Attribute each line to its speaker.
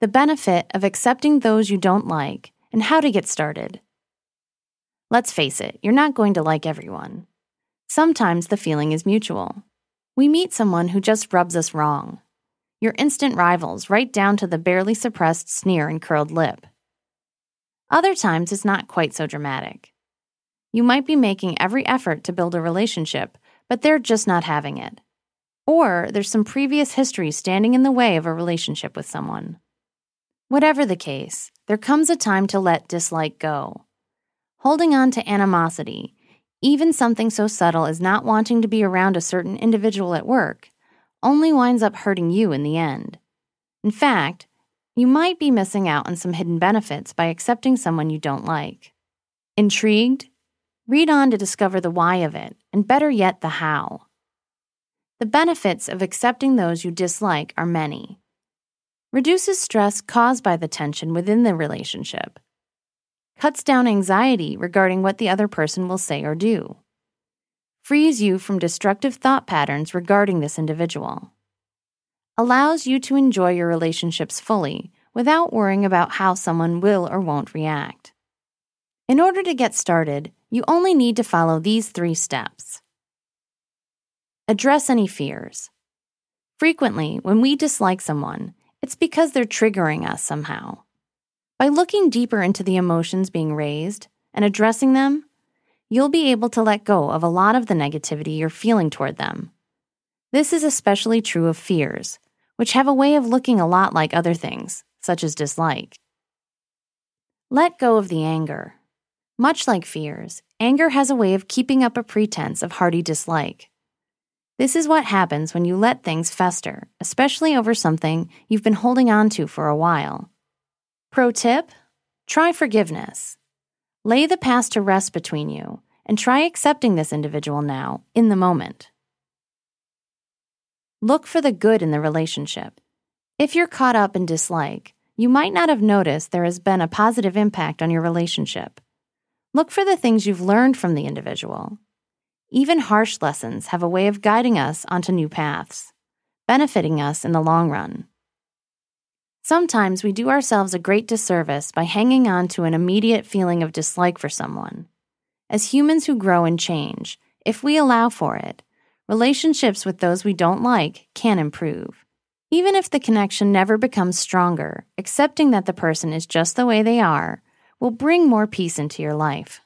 Speaker 1: the benefit of accepting those you don't like, and how to get started. Let's face it, you're not going to like everyone. Sometimes the feeling is mutual. We meet someone who just rubs us wrong. Your instant rivals, right down to the barely suppressed sneer and curled lip. Other times, it's not quite so dramatic. You might be making every effort to build a relationship, but they're just not having it. Or there's some previous history standing in the way of a relationship with someone. Whatever the case, there comes a time to let dislike go. Holding on to animosity, even something so subtle as not wanting to be around a certain individual at work, only winds up hurting you in the end. In fact, you might be missing out on some hidden benefits by accepting someone you don't like. Intrigued? Read on to discover the why of it, and better yet, the how. The benefits of accepting those you dislike are many reduces stress caused by the tension within the relationship, cuts down anxiety regarding what the other person will say or do, frees you from destructive thought patterns regarding this individual, allows you to enjoy your relationships fully without worrying about how someone will or won't react. In order to get started, you only need to follow these three steps. Address any fears. Frequently, when we dislike someone, it's because they're triggering us somehow. By looking deeper into the emotions being raised and addressing them, you'll be able to let go of a lot of the negativity you're feeling toward them. This is especially true of fears, which have a way of looking a lot like other things, such as dislike. Let go of the anger. Much like fears, anger has a way of keeping up a pretense of hearty dislike. This is what happens when you let things fester, especially over something you've been holding on to for a while. Pro tip try forgiveness. Lay the past to rest between you and try accepting this individual now, in the moment. Look for the good in the relationship. If you're caught up in dislike, you might not have noticed there has been a positive impact on your relationship. Look for the things you've learned from the individual even harsh lessons have a way of guiding us onto new paths, benefiting us in the long run. Sometimes we do ourselves a great disservice by hanging on to an immediate feeling of dislike for someone. As humans who grow and change, if we allow for it, relationships with those we don't like can improve. Even if the connection never becomes stronger, accepting that the person is just the way they are will bring more peace into your life.